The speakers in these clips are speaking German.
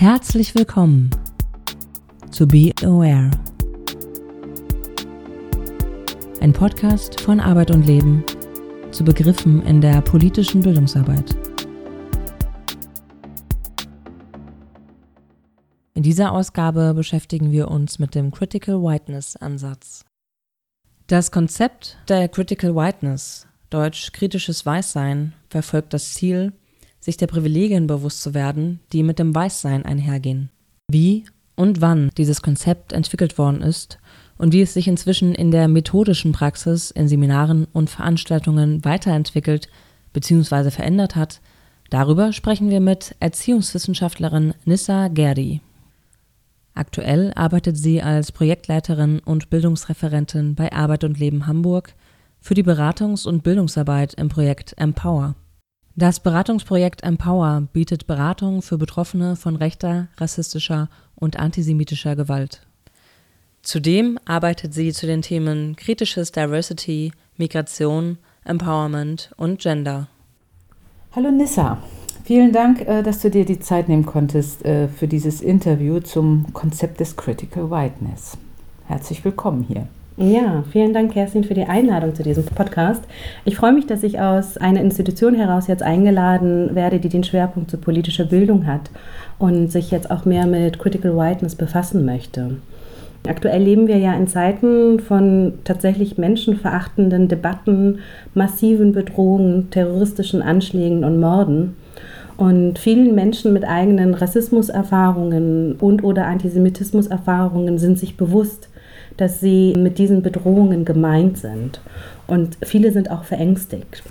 Herzlich willkommen zu Be Aware. Ein Podcast von Arbeit und Leben zu Begriffen in der politischen Bildungsarbeit. In dieser Ausgabe beschäftigen wir uns mit dem Critical Whiteness Ansatz. Das Konzept der Critical Whiteness, deutsch kritisches Weißsein, verfolgt das Ziel, sich der Privilegien bewusst zu werden, die mit dem Weißsein einhergehen. Wie und wann dieses Konzept entwickelt worden ist und wie es sich inzwischen in der methodischen Praxis in Seminaren und Veranstaltungen weiterentwickelt bzw. verändert hat, darüber sprechen wir mit Erziehungswissenschaftlerin Nissa Gerdi. Aktuell arbeitet sie als Projektleiterin und Bildungsreferentin bei Arbeit und Leben Hamburg für die Beratungs- und Bildungsarbeit im Projekt Empower. Das Beratungsprojekt Empower bietet Beratung für Betroffene von rechter, rassistischer und antisemitischer Gewalt. Zudem arbeitet sie zu den Themen kritisches Diversity, Migration, Empowerment und Gender. Hallo Nissa, vielen Dank, äh, dass du dir die Zeit nehmen konntest äh, für dieses Interview zum Konzept des Critical Whiteness. Herzlich willkommen hier. Ja, vielen Dank, Kerstin, für die Einladung zu diesem Podcast. Ich freue mich, dass ich aus einer Institution heraus jetzt eingeladen werde, die den Schwerpunkt zur politischer Bildung hat und sich jetzt auch mehr mit Critical Whiteness befassen möchte. Aktuell leben wir ja in Zeiten von tatsächlich menschenverachtenden Debatten, massiven Bedrohungen, terroristischen Anschlägen und Morden. Und vielen Menschen mit eigenen Rassismuserfahrungen und oder Antisemitismuserfahrungen sind sich bewusst, dass sie mit diesen Bedrohungen gemeint sind. Und viele sind auch verängstigt.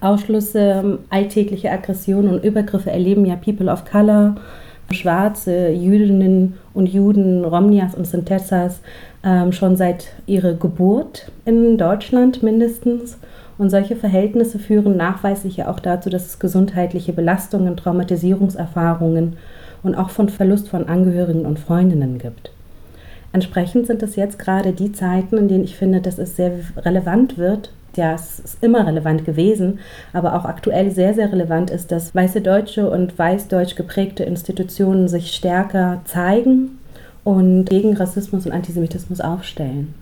Ausschlüsse, alltägliche Aggressionen und Übergriffe erleben ja People of Color, Schwarze, Jüdinnen und Juden, Romnias und Sintessas ähm, schon seit ihrer Geburt in Deutschland mindestens. Und solche Verhältnisse führen nachweislich ja auch dazu, dass es gesundheitliche Belastungen, Traumatisierungserfahrungen und auch von Verlust von Angehörigen und Freundinnen gibt. Entsprechend sind es jetzt gerade die Zeiten, in denen ich finde, dass es sehr relevant wird. Ja, es ist immer relevant gewesen, aber auch aktuell sehr, sehr relevant ist, dass weiße deutsche und weißdeutsch geprägte Institutionen sich stärker zeigen und gegen Rassismus und Antisemitismus aufstellen.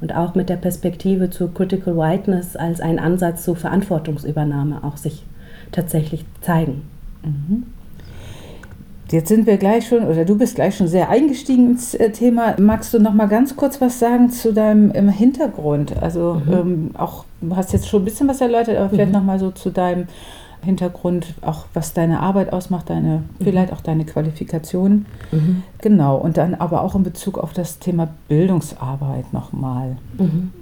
Und auch mit der Perspektive zu Critical Whiteness als ein Ansatz zur Verantwortungsübernahme auch sich tatsächlich zeigen. Mhm. Jetzt sind wir gleich schon, oder du bist gleich schon sehr eingestiegen ins äh, Thema. Magst du noch mal ganz kurz was sagen zu deinem Hintergrund? Also mhm. ähm, auch, du hast jetzt schon ein bisschen was erläutert, aber vielleicht mhm. noch mal so zu deinem Hintergrund, auch was deine Arbeit ausmacht, deine, mhm. vielleicht auch deine Qualifikation. Mhm. Genau, und dann aber auch in Bezug auf das Thema Bildungsarbeit nochmal. Mhm.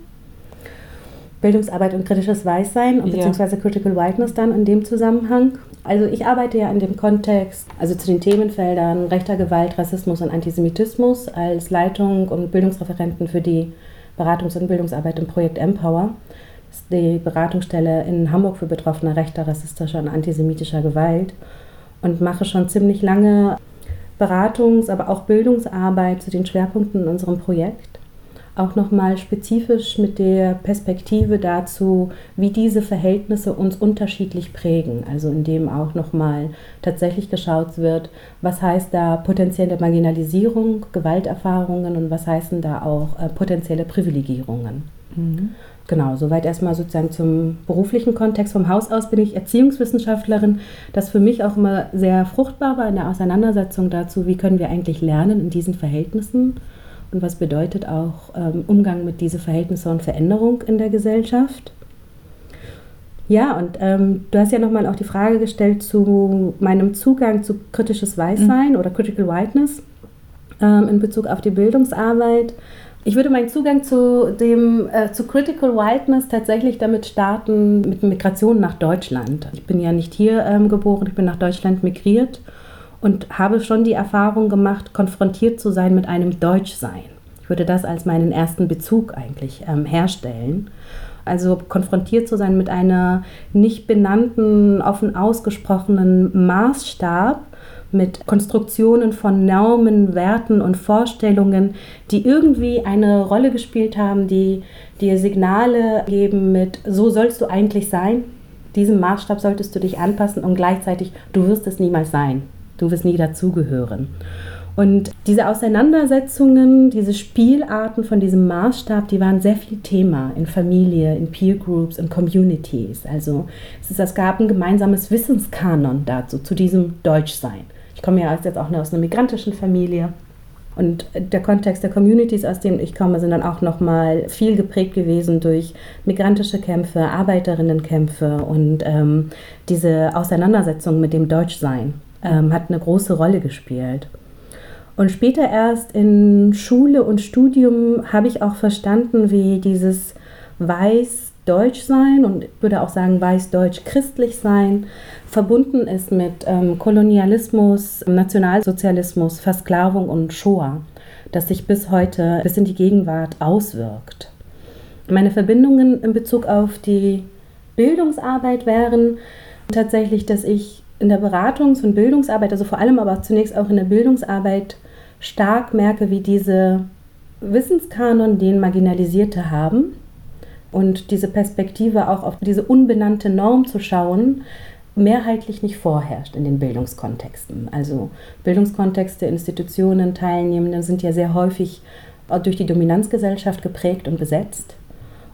Bildungsarbeit und kritisches Weißsein und beziehungsweise Critical Whiteness dann in dem Zusammenhang. Also ich arbeite ja in dem Kontext, also zu den Themenfeldern rechter Gewalt, Rassismus und Antisemitismus als Leitung und Bildungsreferenten für die Beratungs- und Bildungsarbeit im Projekt Empower. Das ist die Beratungsstelle in Hamburg für Betroffene rechter, rassistischer und antisemitischer Gewalt und mache schon ziemlich lange Beratungs-, aber auch Bildungsarbeit zu den Schwerpunkten in unserem Projekt auch nochmal spezifisch mit der Perspektive dazu, wie diese Verhältnisse uns unterschiedlich prägen. Also indem auch nochmal tatsächlich geschaut wird, was heißt da potenzielle Marginalisierung, Gewalterfahrungen und was heißen da auch äh, potenzielle Privilegierungen. Mhm. Genau, soweit erstmal sozusagen zum beruflichen Kontext. Vom Haus aus bin ich Erziehungswissenschaftlerin, das für mich auch immer sehr fruchtbar war in der Auseinandersetzung dazu, wie können wir eigentlich lernen in diesen Verhältnissen und was bedeutet auch ähm, Umgang mit diesen Verhältnissen und Veränderung in der Gesellschaft. Ja, und ähm, du hast ja nochmal auch die Frage gestellt zu meinem Zugang zu kritisches Weißsein mhm. oder Critical Whiteness ähm, in Bezug auf die Bildungsarbeit. Ich würde meinen Zugang zu dem äh, zu Critical Whiteness tatsächlich damit starten mit Migration nach Deutschland. Ich bin ja nicht hier ähm, geboren, ich bin nach Deutschland migriert und habe schon die Erfahrung gemacht, konfrontiert zu sein mit einem Deutschsein. Ich würde das als meinen ersten Bezug eigentlich ähm, herstellen. Also konfrontiert zu sein mit einer nicht benannten, offen ausgesprochenen Maßstab, mit Konstruktionen von Normen, Werten und Vorstellungen, die irgendwie eine Rolle gespielt haben, die dir Signale geben mit, so sollst du eigentlich sein, diesem Maßstab solltest du dich anpassen und gleichzeitig, du wirst es niemals sein. Du wirst nie dazugehören. Und diese Auseinandersetzungen, diese Spielarten von diesem Maßstab, die waren sehr viel Thema in Familie, in Peer Groups, in Communities. Also es, ist, es gab ein gemeinsames Wissenskanon dazu, zu diesem Deutschsein. Ich komme ja jetzt auch aus einer migrantischen Familie. Und der Kontext der Communities, aus denen ich komme, sind dann auch nochmal viel geprägt gewesen durch migrantische Kämpfe, Arbeiterinnenkämpfe und ähm, diese Auseinandersetzung mit dem Deutschsein ähm, hat eine große Rolle gespielt. Und später erst in Schule und Studium habe ich auch verstanden, wie dieses weiß-deutsch sein und würde auch sagen weiß-deutsch-christlich sein verbunden ist mit ähm, Kolonialismus, Nationalsozialismus, Versklavung und Shoah, das sich bis heute, bis in die Gegenwart auswirkt. Meine Verbindungen in Bezug auf die Bildungsarbeit wären tatsächlich, dass ich in der Beratungs- und Bildungsarbeit, also vor allem aber zunächst auch in der Bildungsarbeit, stark merke, wie diese Wissenskanon, den Marginalisierte haben, und diese Perspektive auch auf diese unbenannte Norm zu schauen, mehrheitlich nicht vorherrscht in den Bildungskontexten. Also Bildungskontexte, Institutionen, Teilnehmende sind ja sehr häufig durch die Dominanzgesellschaft geprägt und besetzt.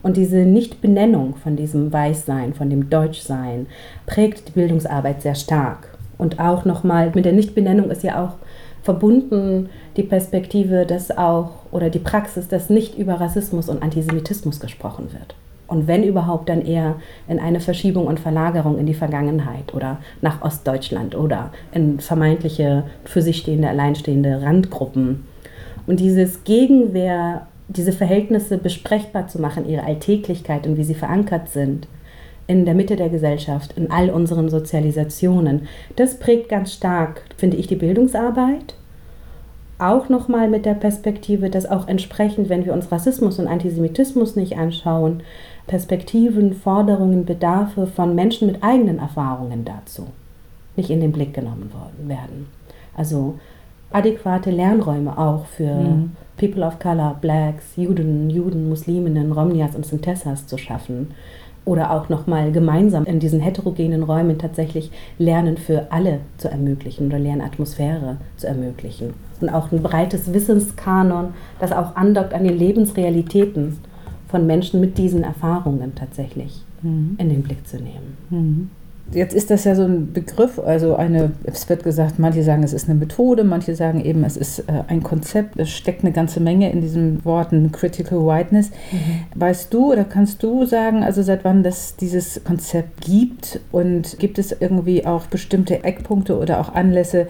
Und diese Nichtbenennung von diesem Weißsein, von dem Deutschsein, prägt die Bildungsarbeit sehr stark. Und auch nochmal mit der Nichtbenennung ist ja auch verbunden die Perspektive, dass auch oder die Praxis, dass nicht über Rassismus und Antisemitismus gesprochen wird. Und wenn überhaupt, dann eher in eine Verschiebung und Verlagerung in die Vergangenheit oder nach Ostdeutschland oder in vermeintliche für sich stehende, alleinstehende Randgruppen. Und dieses Gegenwehr, diese Verhältnisse besprechbar zu machen, ihre Alltäglichkeit und wie sie verankert sind, in der Mitte der Gesellschaft, in all unseren Sozialisationen. Das prägt ganz stark, finde ich, die Bildungsarbeit. Auch nochmal mit der Perspektive, dass auch entsprechend, wenn wir uns Rassismus und Antisemitismus nicht anschauen, Perspektiven, Forderungen, Bedarfe von Menschen mit eigenen Erfahrungen dazu nicht in den Blick genommen worden werden. Also adäquate Lernräume auch für mhm. People of Color, Blacks, Juden, Juden, Musliminnen, Romnias und Sintessas zu schaffen oder auch nochmal gemeinsam in diesen heterogenen Räumen tatsächlich Lernen für alle zu ermöglichen oder Lernatmosphäre zu ermöglichen. Und auch ein breites Wissenskanon, das auch andockt an den Lebensrealitäten von Menschen mit diesen Erfahrungen tatsächlich mhm. in den Blick zu nehmen. Mhm. Jetzt ist das ja so ein Begriff, also eine, es wird gesagt, manche sagen, es ist eine Methode, manche sagen eben, es ist äh, ein Konzept. Es steckt eine ganze Menge in diesen Worten Critical Whiteness. Mhm. Weißt du oder kannst du sagen, also seit wann es dieses Konzept gibt und gibt es irgendwie auch bestimmte Eckpunkte oder auch Anlässe,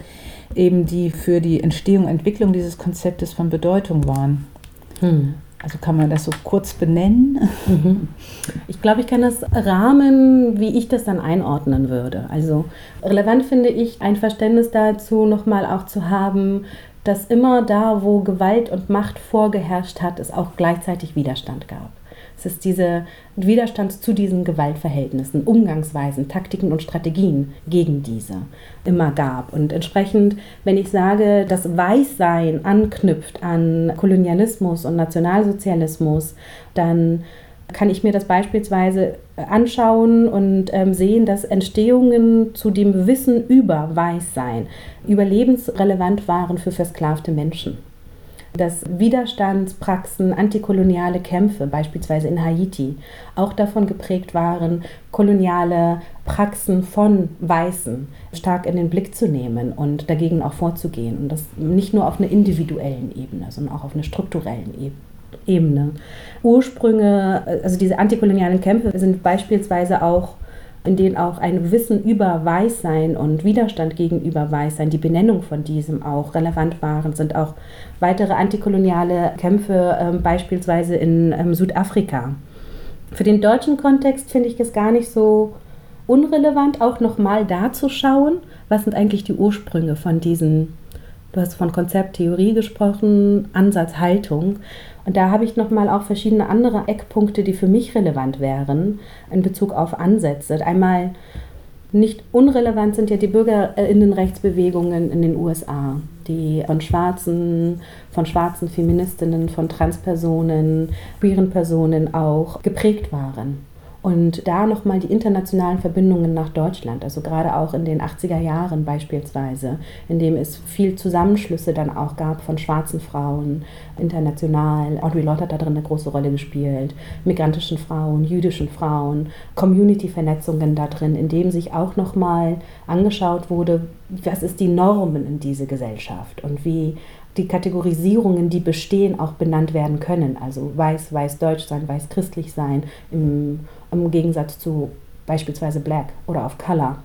eben die für die Entstehung, Entwicklung dieses Konzeptes von Bedeutung waren? Hm. Also kann man das so kurz benennen? Mhm. Ich glaube, ich kann das rahmen, wie ich das dann einordnen würde. Also relevant finde ich, ein Verständnis dazu nochmal auch zu haben, dass immer da, wo Gewalt und Macht vorgeherrscht hat, es auch gleichzeitig Widerstand gab. Es ist dieser Widerstand zu diesen Gewaltverhältnissen, Umgangsweisen, Taktiken und Strategien gegen diese immer gab. Und entsprechend, wenn ich sage, dass Weißsein anknüpft an Kolonialismus und Nationalsozialismus, dann kann ich mir das beispielsweise anschauen und ähm, sehen, dass Entstehungen zu dem Wissen über Weißsein überlebensrelevant waren für versklavte Menschen dass Widerstandspraxen, antikoloniale Kämpfe, beispielsweise in Haiti, auch davon geprägt waren, koloniale Praxen von Weißen stark in den Blick zu nehmen und dagegen auch vorzugehen. Und das nicht nur auf einer individuellen Ebene, sondern auch auf einer strukturellen Ebene. Ursprünge, also diese antikolonialen Kämpfe sind beispielsweise auch in denen auch ein Wissen über Weißsein und Widerstand gegenüber Weißsein, die Benennung von diesem auch relevant waren, sind auch weitere antikoloniale Kämpfe, äh, beispielsweise in ähm, Südafrika. Für den deutschen Kontext finde ich es gar nicht so unrelevant, auch nochmal da zu schauen, was sind eigentlich die Ursprünge von diesen, du hast von Konzept, Theorie gesprochen, Ansatz, Haltung. Und da habe ich nochmal auch verschiedene andere Eckpunkte, die für mich relevant wären in Bezug auf Ansätze. Einmal nicht unrelevant sind ja die Bürgerinnenrechtsbewegungen in den USA, die von schwarzen, von schwarzen Feministinnen, von Transpersonen, queeren Personen auch geprägt waren Und da nochmal die internationalen Verbindungen nach Deutschland, also gerade auch in den 80er Jahren beispielsweise, in dem es viel Zusammenschlüsse dann auch gab von schwarzen Frauen international. Audrey Lorde hat da drin eine große Rolle gespielt, migrantischen Frauen, jüdischen Frauen, Community-Vernetzungen da drin, in dem sich auch nochmal angeschaut wurde, was ist die Normen in diese Gesellschaft und wie die Kategorisierungen, die bestehen, auch benannt werden können. Also weiß, weiß deutsch sein, weiß christlich sein, im, im Gegensatz zu beispielsweise Black oder auf Color.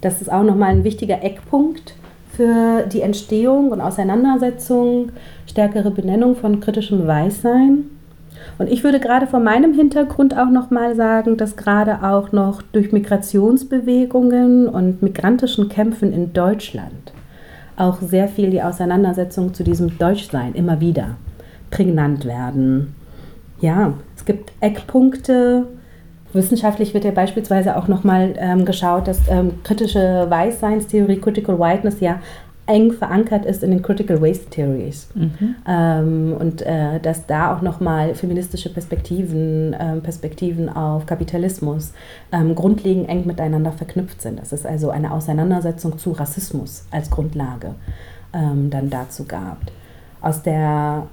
Das ist auch nochmal ein wichtiger Eckpunkt für die Entstehung und Auseinandersetzung, stärkere Benennung von kritischem Weißsein. Und ich würde gerade vor meinem Hintergrund auch nochmal sagen, dass gerade auch noch durch Migrationsbewegungen und migrantischen Kämpfen in Deutschland auch sehr viel die Auseinandersetzung zu diesem Deutschsein immer wieder prägnant werden. Ja, es gibt Eckpunkte. Wissenschaftlich wird ja beispielsweise auch nochmal ähm, geschaut, dass ähm, kritische Weißseinstheorie, Critical Whiteness ja eng verankert ist in den Critical Waste Theories. Mhm. Ähm, und äh, dass da auch nochmal feministische Perspektiven, ähm, Perspektiven auf Kapitalismus ähm, grundlegend eng miteinander verknüpft sind. Dass es also eine Auseinandersetzung zu Rassismus als Grundlage ähm, dann dazu gab. Aus der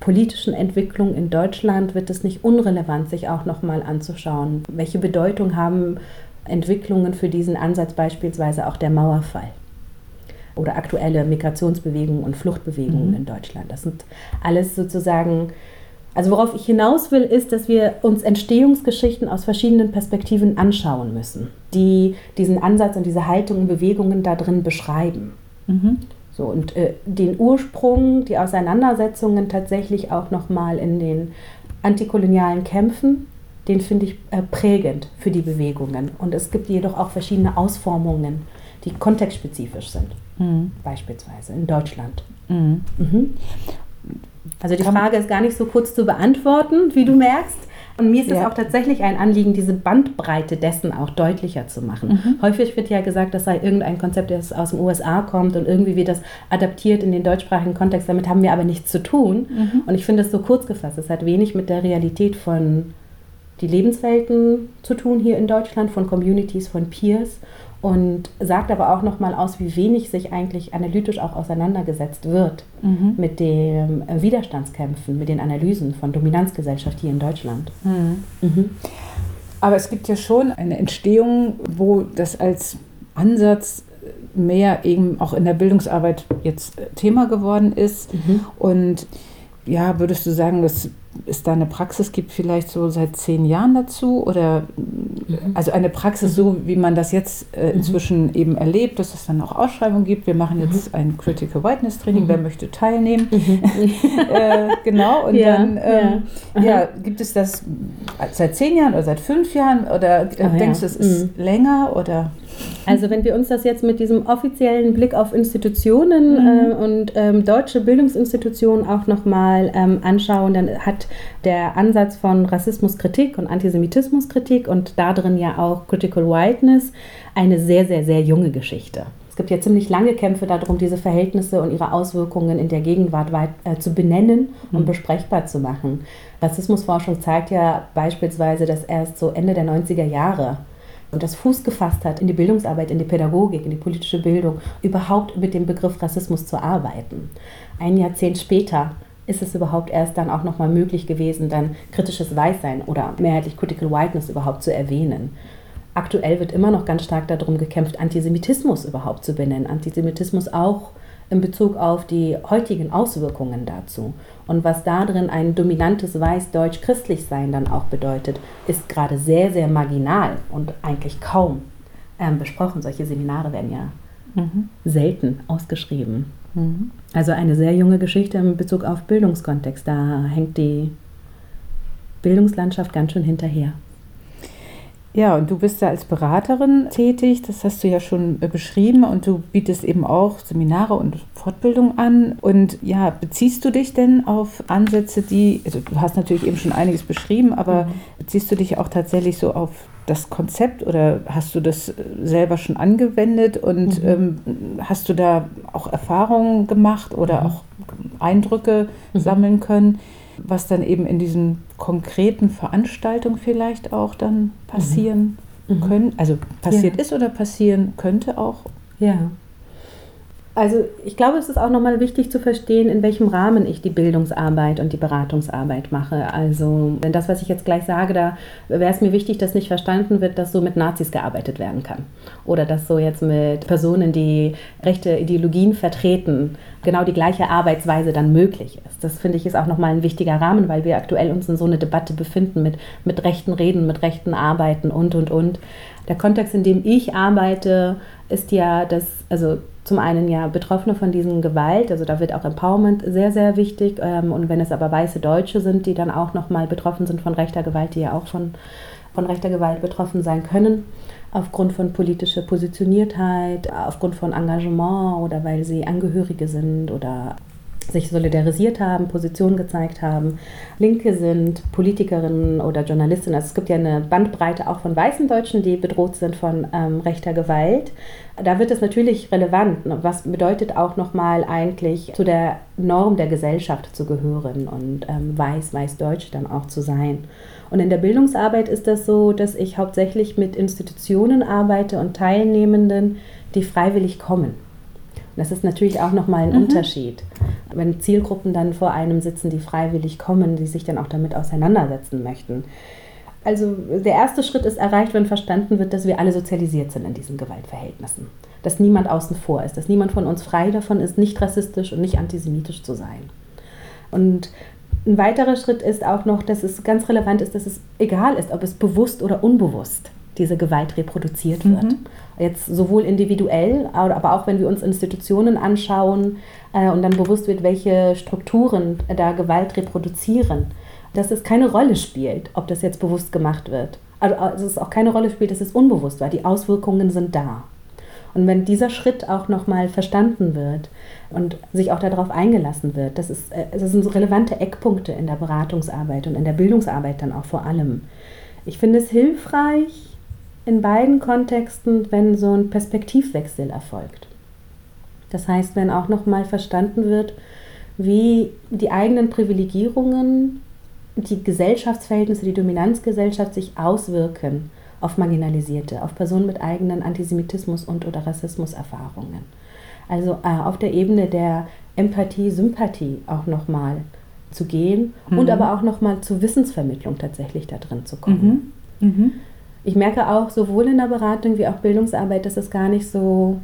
politischen Entwicklung in Deutschland wird es nicht unrelevant, sich auch nochmal anzuschauen, welche Bedeutung haben Entwicklungen für diesen Ansatz beispielsweise auch der Mauerfall oder aktuelle Migrationsbewegungen und Fluchtbewegungen mhm. in Deutschland. Das sind alles sozusagen, also worauf ich hinaus will, ist, dass wir uns Entstehungsgeschichten aus verschiedenen Perspektiven anschauen müssen, die diesen Ansatz und diese Haltung und Bewegungen da drin beschreiben. Mhm. So, und äh, den Ursprung, die Auseinandersetzungen tatsächlich auch nochmal in den antikolonialen Kämpfen, den finde ich äh, prägend für die Bewegungen. Und es gibt jedoch auch verschiedene Ausformungen, die kontextspezifisch sind mhm. beispielsweise in Deutschland. Mhm. Mhm. Also die Frage ist gar nicht so kurz zu beantworten, wie du merkst. Und mir ist ja. es auch tatsächlich ein Anliegen, diese Bandbreite dessen auch deutlicher zu machen. Mhm. Häufig wird ja gesagt, das sei irgendein Konzept, das aus den USA kommt und irgendwie wird das adaptiert in den deutschsprachigen Kontext. Damit haben wir aber nichts zu tun. Mhm. Und ich finde es so kurz gefasst. Es hat wenig mit der Realität von die Lebenswelten zu tun hier in Deutschland, von Communities, von Peers und sagt aber auch nochmal aus, wie wenig sich eigentlich analytisch auch auseinandergesetzt wird mhm. mit den äh, Widerstandskämpfen, mit den Analysen von Dominanzgesellschaft hier in Deutschland. Mhm. Mhm. Aber es gibt ja schon eine Entstehung, wo das als Ansatz mehr eben auch in der Bildungsarbeit jetzt Thema geworden ist. Mhm. Und ja, würdest du sagen, dass es da eine Praxis gibt, vielleicht so seit zehn Jahren dazu? Oder mhm. also eine Praxis, so wie man das jetzt äh, mhm. inzwischen mhm. eben erlebt, dass es dann auch Ausschreibungen gibt. Wir machen jetzt mhm. ein Critical Whiteness Training, wer mhm. möchte teilnehmen? Äh, genau, und ja, dann ähm, ja. ja. gibt es das seit zehn Jahren oder seit fünf Jahren? Oder äh, denkst du, es ist länger? Oder? Also wenn wir uns das jetzt mit diesem offiziellen Blick auf Institutionen mhm. äh, und ähm, deutsche Bildungsinstitutionen auch nochmal ähm, anschauen, dann hat der Ansatz von Rassismuskritik und Antisemitismuskritik und darin ja auch Critical Whiteness eine sehr, sehr, sehr junge Geschichte. Es gibt ja ziemlich lange Kämpfe darum, diese Verhältnisse und ihre Auswirkungen in der Gegenwart weit, äh, zu benennen und mhm. besprechbar zu machen. Rassismusforschung zeigt ja beispielsweise, dass erst so Ende der 90er Jahre und das Fuß gefasst hat in die Bildungsarbeit, in die Pädagogik, in die politische Bildung, überhaupt mit dem Begriff Rassismus zu arbeiten. Ein Jahrzehnt später ist es überhaupt erst dann auch nochmal möglich gewesen, dann kritisches Weißsein oder mehrheitlich Critical Whiteness überhaupt zu erwähnen. Aktuell wird immer noch ganz stark darum gekämpft, Antisemitismus überhaupt zu benennen. Antisemitismus auch in Bezug auf die heutigen Auswirkungen dazu. Und was darin ein dominantes weiß-deutsch-christlich-Sein dann auch bedeutet, ist gerade sehr, sehr marginal und eigentlich kaum ähm, besprochen. Solche Seminare werden ja mhm. selten ausgeschrieben. Mhm. Also eine sehr junge Geschichte in Bezug auf Bildungskontext. Da hängt die Bildungslandschaft ganz schön hinterher. Ja, und du bist da als Beraterin tätig, das hast du ja schon äh, beschrieben und du bietest eben auch Seminare und Fortbildung an. Und ja, beziehst du dich denn auf Ansätze, die, also du hast natürlich eben schon einiges beschrieben, aber mhm. beziehst du dich auch tatsächlich so auf das Konzept oder hast du das äh, selber schon angewendet und mhm. ähm, hast du da auch Erfahrungen gemacht oder mhm. auch Eindrücke mhm. sammeln können? Was dann eben in diesen konkreten Veranstaltungen vielleicht auch dann passieren mhm. können, also passiert ja. ist oder passieren könnte auch. Ja. Also ich glaube, es ist auch nochmal wichtig zu verstehen, in welchem Rahmen ich die Bildungsarbeit und die Beratungsarbeit mache. Also, denn das, was ich jetzt gleich sage, da wäre es mir wichtig, dass nicht verstanden wird, dass so mit Nazis gearbeitet werden kann. Oder dass so jetzt mit Personen, die rechte Ideologien vertreten, genau die gleiche Arbeitsweise dann möglich ist. Das finde ich ist auch nochmal ein wichtiger Rahmen, weil wir aktuell uns in so eine Debatte befinden mit, mit rechten Reden, mit rechten Arbeiten und, und, und. Der Kontext, in dem ich arbeite, ist ja, dass, also zum einen ja Betroffene von diesen Gewalt, also da wird auch Empowerment sehr, sehr wichtig. Ähm, und wenn es aber weiße Deutsche sind, die dann auch nochmal betroffen sind von rechter Gewalt, die ja auch von, von rechter Gewalt betroffen sein können, aufgrund von politischer Positioniertheit, aufgrund von Engagement oder weil sie Angehörige sind oder sich solidarisiert haben, Positionen gezeigt haben. Linke sind Politikerinnen oder Journalistinnen. Also es gibt ja eine Bandbreite auch von weißen Deutschen, die bedroht sind von ähm, rechter Gewalt. Da wird es natürlich relevant. Was bedeutet auch nochmal eigentlich zu der Norm der Gesellschaft zu gehören und ähm, weiß, weiß Deutsch dann auch zu sein. Und in der Bildungsarbeit ist das so, dass ich hauptsächlich mit Institutionen arbeite und Teilnehmenden, die freiwillig kommen. Das ist natürlich auch nochmal ein mhm. Unterschied. Wenn Zielgruppen dann vor einem sitzen, die freiwillig kommen, die sich dann auch damit auseinandersetzen möchten. Also der erste Schritt ist erreicht, wenn verstanden wird, dass wir alle sozialisiert sind in diesen Gewaltverhältnissen. Dass niemand außen vor ist, dass niemand von uns frei davon ist, nicht rassistisch und nicht antisemitisch zu sein. Und ein weiterer Schritt ist auch noch, dass es ganz relevant ist, dass es egal ist, ob es bewusst oder unbewusst diese Gewalt reproduziert wird. Mhm. Jetzt sowohl individuell, aber auch wenn wir uns Institutionen anschauen äh, und dann bewusst wird, welche Strukturen da Gewalt reproduzieren, dass es keine Rolle spielt, ob das jetzt bewusst gemacht wird. Also dass es auch keine Rolle spielt, dass es unbewusst war. Die Auswirkungen sind da. Und wenn dieser Schritt auch nochmal verstanden wird und sich auch darauf eingelassen wird, das, ist, äh, das sind relevante Eckpunkte in der Beratungsarbeit und in der Bildungsarbeit dann auch vor allem. Ich finde es hilfreich, in beiden Kontexten, wenn so ein Perspektivwechsel erfolgt. Das heißt, wenn auch nochmal verstanden wird, wie die eigenen Privilegierungen, die Gesellschaftsverhältnisse, die Dominanzgesellschaft sich auswirken auf Marginalisierte, auf Personen mit eigenen Antisemitismus- und oder Rassismuserfahrungen. Also äh, auf der Ebene der Empathie, Sympathie auch nochmal zu gehen mhm. und aber auch nochmal zur Wissensvermittlung tatsächlich da drin zu kommen. Mhm. Mhm ich merke auch sowohl in der Beratung wie auch Bildungsarbeit, dass es gar nicht so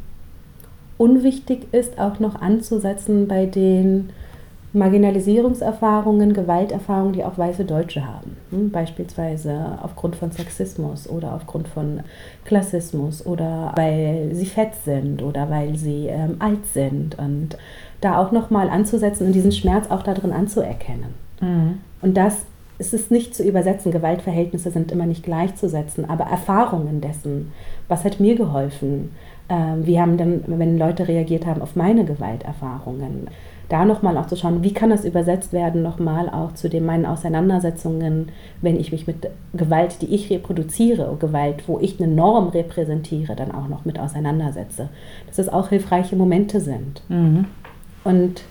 unwichtig ist, auch noch anzusetzen bei den Marginalisierungserfahrungen, Gewalterfahrungen, die auch weiße Deutsche haben. Hm, beispielsweise aufgrund von Sexismus oder aufgrund von Klassismus oder weil sie fett sind oder weil sie ähm, alt sind. Und da auch nochmal anzusetzen und diesen Schmerz auch darin anzuerkennen. Mhm. Und das es ist nicht zu übersetzen, Gewaltverhältnisse sind immer nicht gleichzusetzen, aber Erfahrungen dessen, was hat mir geholfen, ähm, wie haben dann, wenn Leute reagiert haben auf meine Gewalterfahrungen, da nochmal auch zu schauen, wie kann das übersetzt werden, nochmal auch zu den meinen Auseinandersetzungen, wenn ich mich mit Gewalt, die ich reproduziere, Gewalt, wo ich eine Norm repräsentiere, dann auch noch mit auseinandersetze. Dass es auch hilfreiche Momente sind. Mhm. Und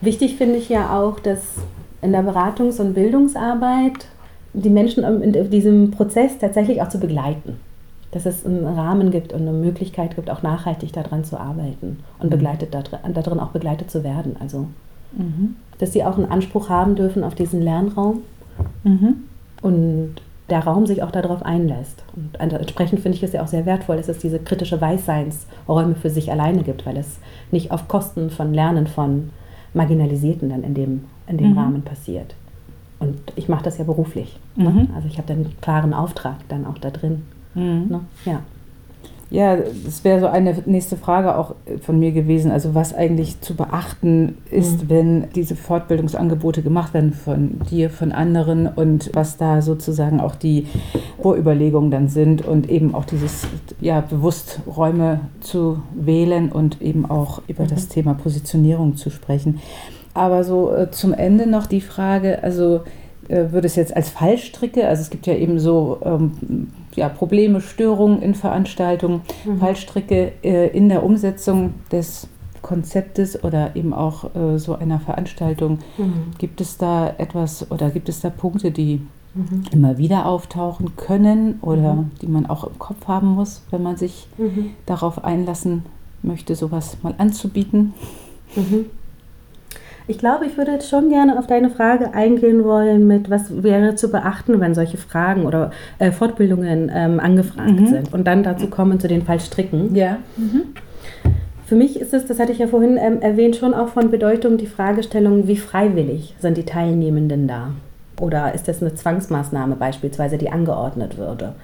wichtig finde ich ja auch, dass in der Beratungs- und Bildungsarbeit die Menschen in diesem Prozess tatsächlich auch zu begleiten. Dass es einen Rahmen gibt und eine Möglichkeit gibt, auch nachhaltig daran zu arbeiten und mhm. begleitet darin auch begleitet zu werden. Also, mhm. dass sie auch einen Anspruch haben dürfen auf diesen Lernraum mhm. und der Raum sich auch darauf einlässt. Und entsprechend finde ich es ja auch sehr wertvoll, dass es diese kritische Weißseinsräume für sich alleine gibt, weil es nicht auf Kosten von Lernen von Marginalisierten dann in dem in dem mhm. Rahmen passiert. Und ich mache das ja beruflich. Ne? Mhm. Also ich habe einen klaren Auftrag dann auch da drin. Mhm. Ne? Ja. Ja, das wäre so eine nächste Frage auch von mir gewesen. Also was eigentlich zu beachten ist, mhm. wenn diese Fortbildungsangebote gemacht werden von dir, von anderen und was da sozusagen auch die Vorüberlegungen dann sind und eben auch dieses, ja, bewusst Räume zu wählen und eben auch über mhm. das Thema Positionierung zu sprechen. Aber so äh, zum Ende noch die Frage, also äh, würde es jetzt als Fallstricke, also es gibt ja eben so ähm, ja, Probleme, Störungen in Veranstaltungen, mhm. Fallstricke äh, in der Umsetzung des Konzeptes oder eben auch äh, so einer Veranstaltung, mhm. gibt es da etwas oder gibt es da Punkte, die mhm. immer wieder auftauchen können oder mhm. die man auch im Kopf haben muss, wenn man sich mhm. darauf einlassen möchte, sowas mal anzubieten? Ich glaube, ich würde jetzt schon gerne auf deine Frage eingehen wollen mit, was wäre zu beachten, wenn solche Fragen oder äh, Fortbildungen ähm, angefragt mhm. sind und dann dazu kommen zu den Fallstricken. Ja. Mhm. Für mich ist es, das hatte ich ja vorhin ähm, erwähnt, schon auch von Bedeutung die Fragestellung, wie freiwillig sind die Teilnehmenden da? Oder ist das eine Zwangsmaßnahme beispielsweise, die angeordnet würde?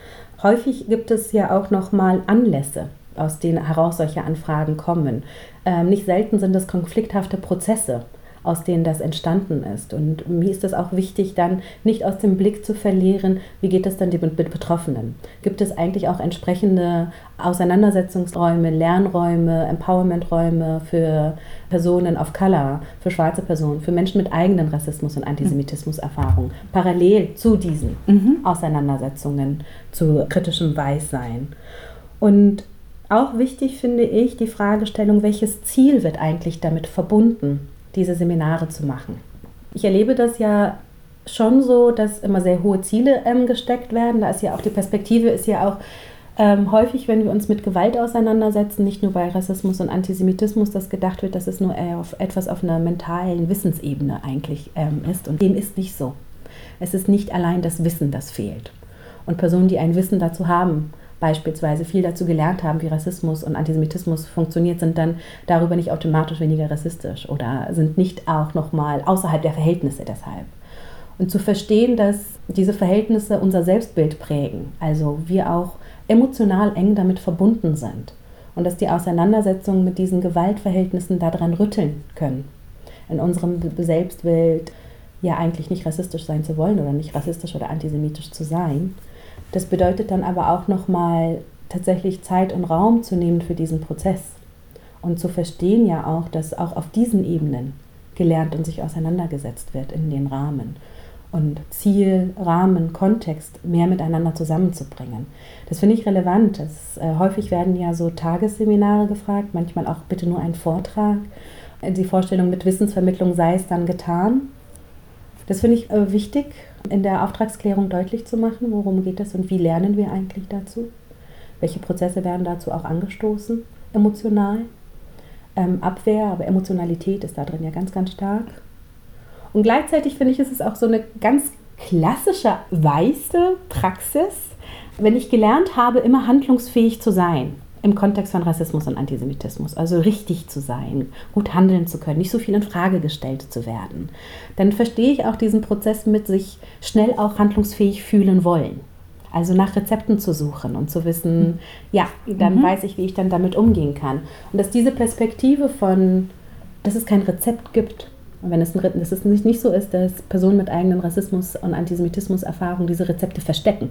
Häufig gibt es ja auch nochmal Anlässe, aus denen heraus solche Anfragen kommen. Ähm, nicht selten sind es konflikthafte Prozesse aus denen das entstanden ist. Und mir ist es auch wichtig, dann nicht aus dem Blick zu verlieren, wie geht es dann den Betroffenen? Gibt es eigentlich auch entsprechende Auseinandersetzungsräume, Lernräume, Empowermenträume für Personen of Color, für schwarze Personen, für Menschen mit eigenen Rassismus- und Antisemitismus-Erfahrungen, parallel zu diesen mhm. Auseinandersetzungen, zu kritischem Weißsein. Und auch wichtig finde ich die Fragestellung, welches Ziel wird eigentlich damit verbunden? Diese Seminare zu machen. Ich erlebe das ja schon so, dass immer sehr hohe Ziele ähm, gesteckt werden. Da ist ja auch die Perspektive, ist ja auch ähm, häufig, wenn wir uns mit Gewalt auseinandersetzen, nicht nur bei Rassismus und Antisemitismus, dass gedacht wird, dass es nur auf etwas auf einer mentalen Wissensebene eigentlich ähm, ist. Und dem ist nicht so. Es ist nicht allein das Wissen, das fehlt. Und Personen, die ein Wissen dazu haben, beispielsweise viel dazu gelernt haben, wie Rassismus und Antisemitismus funktioniert, sind dann darüber nicht automatisch weniger rassistisch oder sind nicht auch nochmal außerhalb der Verhältnisse deshalb. Und zu verstehen, dass diese Verhältnisse unser Selbstbild prägen, also wir auch emotional eng damit verbunden sind und dass die Auseinandersetzungen mit diesen Gewaltverhältnissen daran rütteln können, in unserem Selbstbild ja eigentlich nicht rassistisch sein zu wollen oder nicht rassistisch oder antisemitisch zu sein, das bedeutet dann aber auch nochmal tatsächlich Zeit und Raum zu nehmen für diesen Prozess und zu verstehen ja auch, dass auch auf diesen Ebenen gelernt und sich auseinandergesetzt wird in den Rahmen und Ziel, Rahmen, Kontext mehr miteinander zusammenzubringen. Das finde ich relevant. Das, äh, häufig werden ja so Tagesseminare gefragt, manchmal auch bitte nur ein Vortrag. Die Vorstellung mit Wissensvermittlung sei es dann getan. Das finde ich äh, wichtig in der Auftragsklärung deutlich zu machen, worum geht es und wie lernen wir eigentlich dazu? Welche Prozesse werden dazu auch angestoßen, emotional? Ähm, Abwehr, aber Emotionalität ist da drin ja ganz, ganz stark. Und gleichzeitig finde ich, ist es auch so eine ganz klassische weiße Praxis, wenn ich gelernt habe, immer handlungsfähig zu sein im Kontext von Rassismus und Antisemitismus, also richtig zu sein, gut handeln zu können, nicht so viel in Frage gestellt zu werden, dann verstehe ich auch diesen Prozess mit sich schnell auch handlungsfähig fühlen wollen. Also nach Rezepten zu suchen und zu wissen, ja, dann mhm. weiß ich, wie ich dann damit umgehen kann. Und dass diese Perspektive von, dass es kein Rezept gibt, und wenn es, ein, dass es nicht, nicht so ist, dass Personen mit eigenen Rassismus- und Antisemitismus-Erfahrungen diese Rezepte verstecken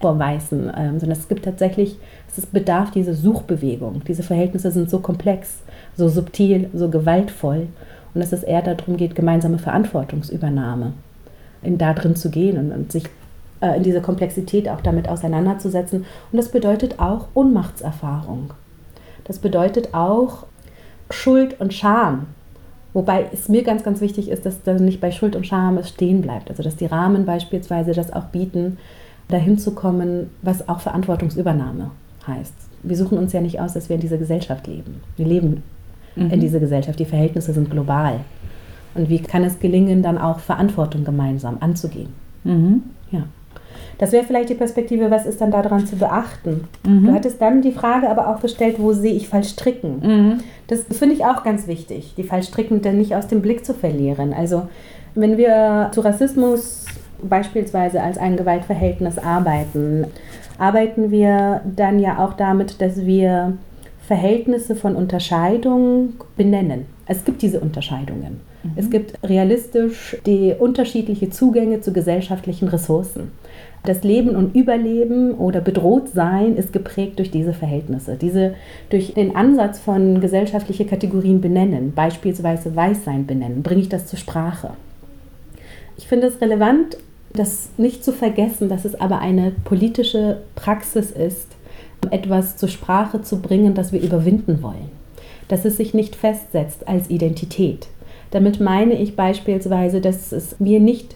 vor Weißen, ähm, sondern es gibt tatsächlich, es bedarf dieser Suchbewegung. Diese Verhältnisse sind so komplex, so subtil, so gewaltvoll und dass es eher darum geht, gemeinsame Verantwortungsübernahme in da drin zu gehen und, und sich äh, in dieser Komplexität auch damit auseinanderzusetzen. Und das bedeutet auch Ohnmachtserfahrung. Das bedeutet auch Schuld und Scham. Wobei es mir ganz, ganz wichtig ist, dass da nicht bei Schuld und Scham es stehen bleibt. Also dass die Rahmen beispielsweise das auch bieten, dahin zu kommen, was auch Verantwortungsübernahme heißt. Wir suchen uns ja nicht aus, dass wir in dieser Gesellschaft leben. Wir leben mhm. in dieser Gesellschaft. Die Verhältnisse sind global. Und wie kann es gelingen, dann auch Verantwortung gemeinsam anzugehen? Mhm. Ja. Das wäre vielleicht die Perspektive, was ist dann daran zu beachten? Mhm. Du hattest dann die Frage aber auch gestellt, wo sehe ich Fallstricken? Mhm. Das finde ich auch ganz wichtig, die Fallstricken dann nicht aus dem Blick zu verlieren. Also wenn wir zu Rassismus beispielsweise als ein Gewaltverhältnis arbeiten, arbeiten wir dann ja auch damit, dass wir Verhältnisse von Unterscheidung benennen. Es gibt diese Unterscheidungen. Mhm. Es gibt realistisch die unterschiedliche Zugänge zu gesellschaftlichen Ressourcen. Das Leben und Überleben oder bedroht sein ist geprägt durch diese Verhältnisse, diese durch den Ansatz von gesellschaftliche Kategorien benennen, beispielsweise Weißsein benennen, bringe ich das zur Sprache. Ich finde es relevant, das nicht zu vergessen, dass es aber eine politische Praxis ist, etwas zur Sprache zu bringen, das wir überwinden wollen. dass es sich nicht festsetzt als Identität. Damit meine ich beispielsweise, dass es wir nicht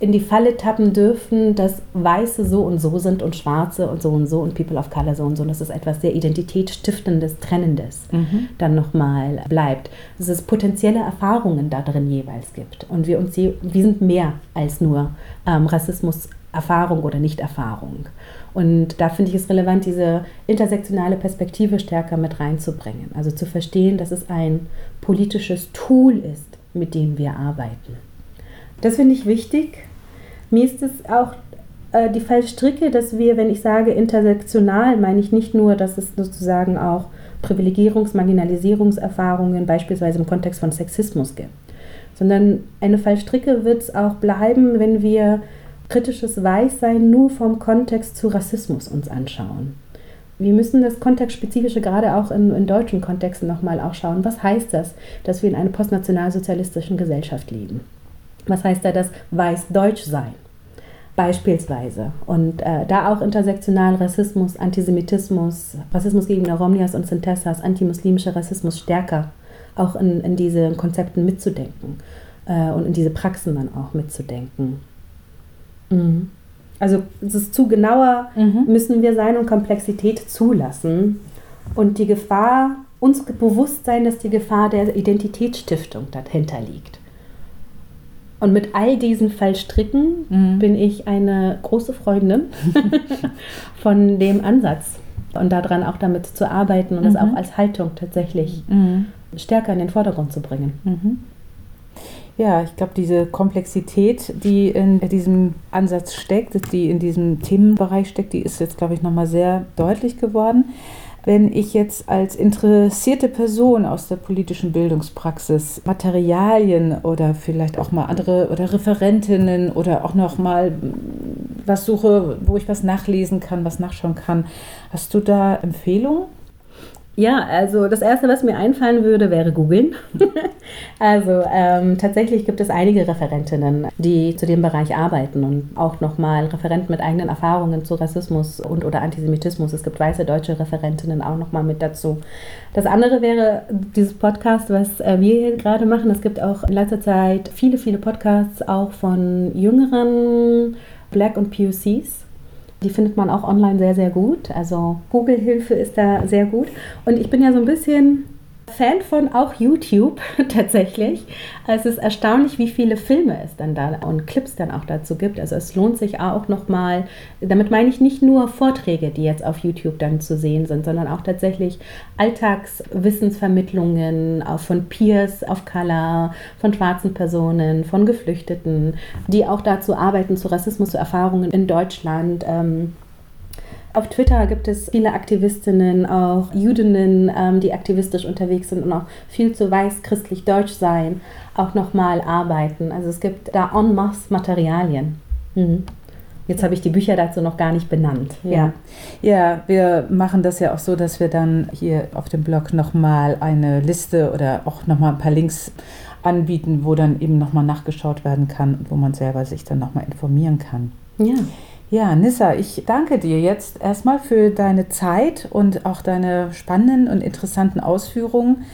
in die Falle tappen dürfen, dass Weiße so und so sind und Schwarze und so und so und People of Color so und so. Und dass es etwas sehr Identitätsstiftendes, Trennendes mhm. dann nochmal bleibt. Dass es potenzielle Erfahrungen da drin jeweils gibt. Und wir uns, wir sind mehr als nur ähm, Rassismus Erfahrung oder Nichterfahrung. Und da finde ich es relevant, diese intersektionale Perspektive stärker mit reinzubringen. Also zu verstehen, dass es ein politisches Tool ist, mit dem wir arbeiten. Das finde ich wichtig. Mir ist es auch äh, die Fallstricke, dass wir, wenn ich sage intersektional, meine ich nicht nur, dass es sozusagen auch Privilegierungs-, Marginalisierungserfahrungen beispielsweise im Kontext von Sexismus gibt, sondern eine Fallstricke wird es auch bleiben, wenn wir kritisches Weißsein nur vom Kontext zu Rassismus uns anschauen. Wir müssen das Kontextspezifische gerade auch in, in deutschen Kontexten nochmal auch schauen. Was heißt das, dass wir in einer postnationalsozialistischen Gesellschaft leben? Was heißt da das Weiß-Deutsch sein? Beispielsweise. Und äh, da auch intersektional Rassismus, Antisemitismus, Rassismus gegen Romnias und Sintessas, antimuslimischer Rassismus stärker auch in, in diese Konzepten mitzudenken äh, und in diese Praxen dann auch mitzudenken. Mhm. Also es ist zu genauer mhm. müssen wir sein und Komplexität zulassen und die Gefahr, uns bewusst sein, dass die Gefahr der Identitätsstiftung dahinter liegt. Und mit all diesen Fallstricken mhm. bin ich eine große Freundin von dem Ansatz und daran auch damit zu arbeiten und mhm. das auch als Haltung tatsächlich mhm. stärker in den Vordergrund zu bringen. Mhm. Ja, ich glaube, diese Komplexität, die in diesem Ansatz steckt, die in diesem Themenbereich steckt, die ist jetzt, glaube ich, nochmal sehr deutlich geworden. Wenn ich jetzt als interessierte Person aus der politischen Bildungspraxis Materialien oder vielleicht auch mal andere oder Referentinnen oder auch noch mal was suche, wo ich was nachlesen kann, was nachschauen kann, hast du da Empfehlungen? Ja, also das Erste, was mir einfallen würde, wäre googeln. also ähm, tatsächlich gibt es einige Referentinnen, die zu dem Bereich arbeiten und auch nochmal Referenten mit eigenen Erfahrungen zu Rassismus und oder Antisemitismus. Es gibt weiße deutsche Referentinnen auch nochmal mit dazu. Das andere wäre dieses Podcast, was äh, wir hier gerade machen. Es gibt auch in letzter Zeit viele, viele Podcasts auch von jüngeren Black und POCs die findet man auch online sehr, sehr gut. Also Google-Hilfe ist da sehr gut. Und ich bin ja so ein bisschen Fan von auch YouTube tatsächlich. Es ist erstaunlich, wie viele Filme es dann da und Clips dann auch dazu gibt. Also es lohnt sich auch nochmal, damit meine ich nicht nur Vorträge, die jetzt auf YouTube dann zu sehen sind, sondern auch tatsächlich Alltagswissensvermittlungen von Peers of Color, von schwarzen Personen, von Geflüchteten, die auch dazu arbeiten, zu Rassismus, zu Erfahrungen in Deutschland. Ähm, auf Twitter gibt es viele Aktivistinnen, auch Judinnen, ähm, die aktivistisch unterwegs sind und auch viel zu weiß christlich deutsch sein, auch nochmal arbeiten. Also es gibt da en masse Materialien. Mhm. Jetzt habe ich die Bücher dazu noch gar nicht benannt. Ja. ja, wir machen das ja auch so, dass wir dann hier auf dem Blog nochmal eine Liste oder auch nochmal ein paar Links anbieten, wo dann eben nochmal nachgeschaut werden kann und wo man selber sich dann nochmal informieren kann. Ja. Ja, Nissa, ich danke dir jetzt erstmal für deine Zeit und auch deine spannenden und interessanten Ausführungen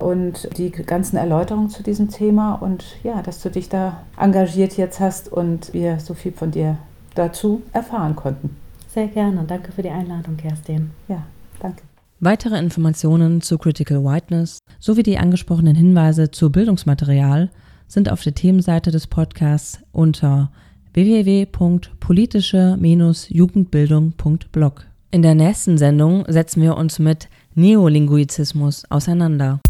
und die ganzen Erläuterungen zu diesem Thema und ja, dass du dich da engagiert jetzt hast und wir so viel von dir dazu erfahren konnten. Sehr gerne. Danke für die Einladung, Kerstin. Ja, danke. Weitere Informationen zu Critical Whiteness sowie die angesprochenen Hinweise zu Bildungsmaterial sind auf der Themenseite des Podcasts unter www.politische-jugendbildung.blog. In der nächsten Sendung setzen wir uns mit Neolinguizismus auseinander.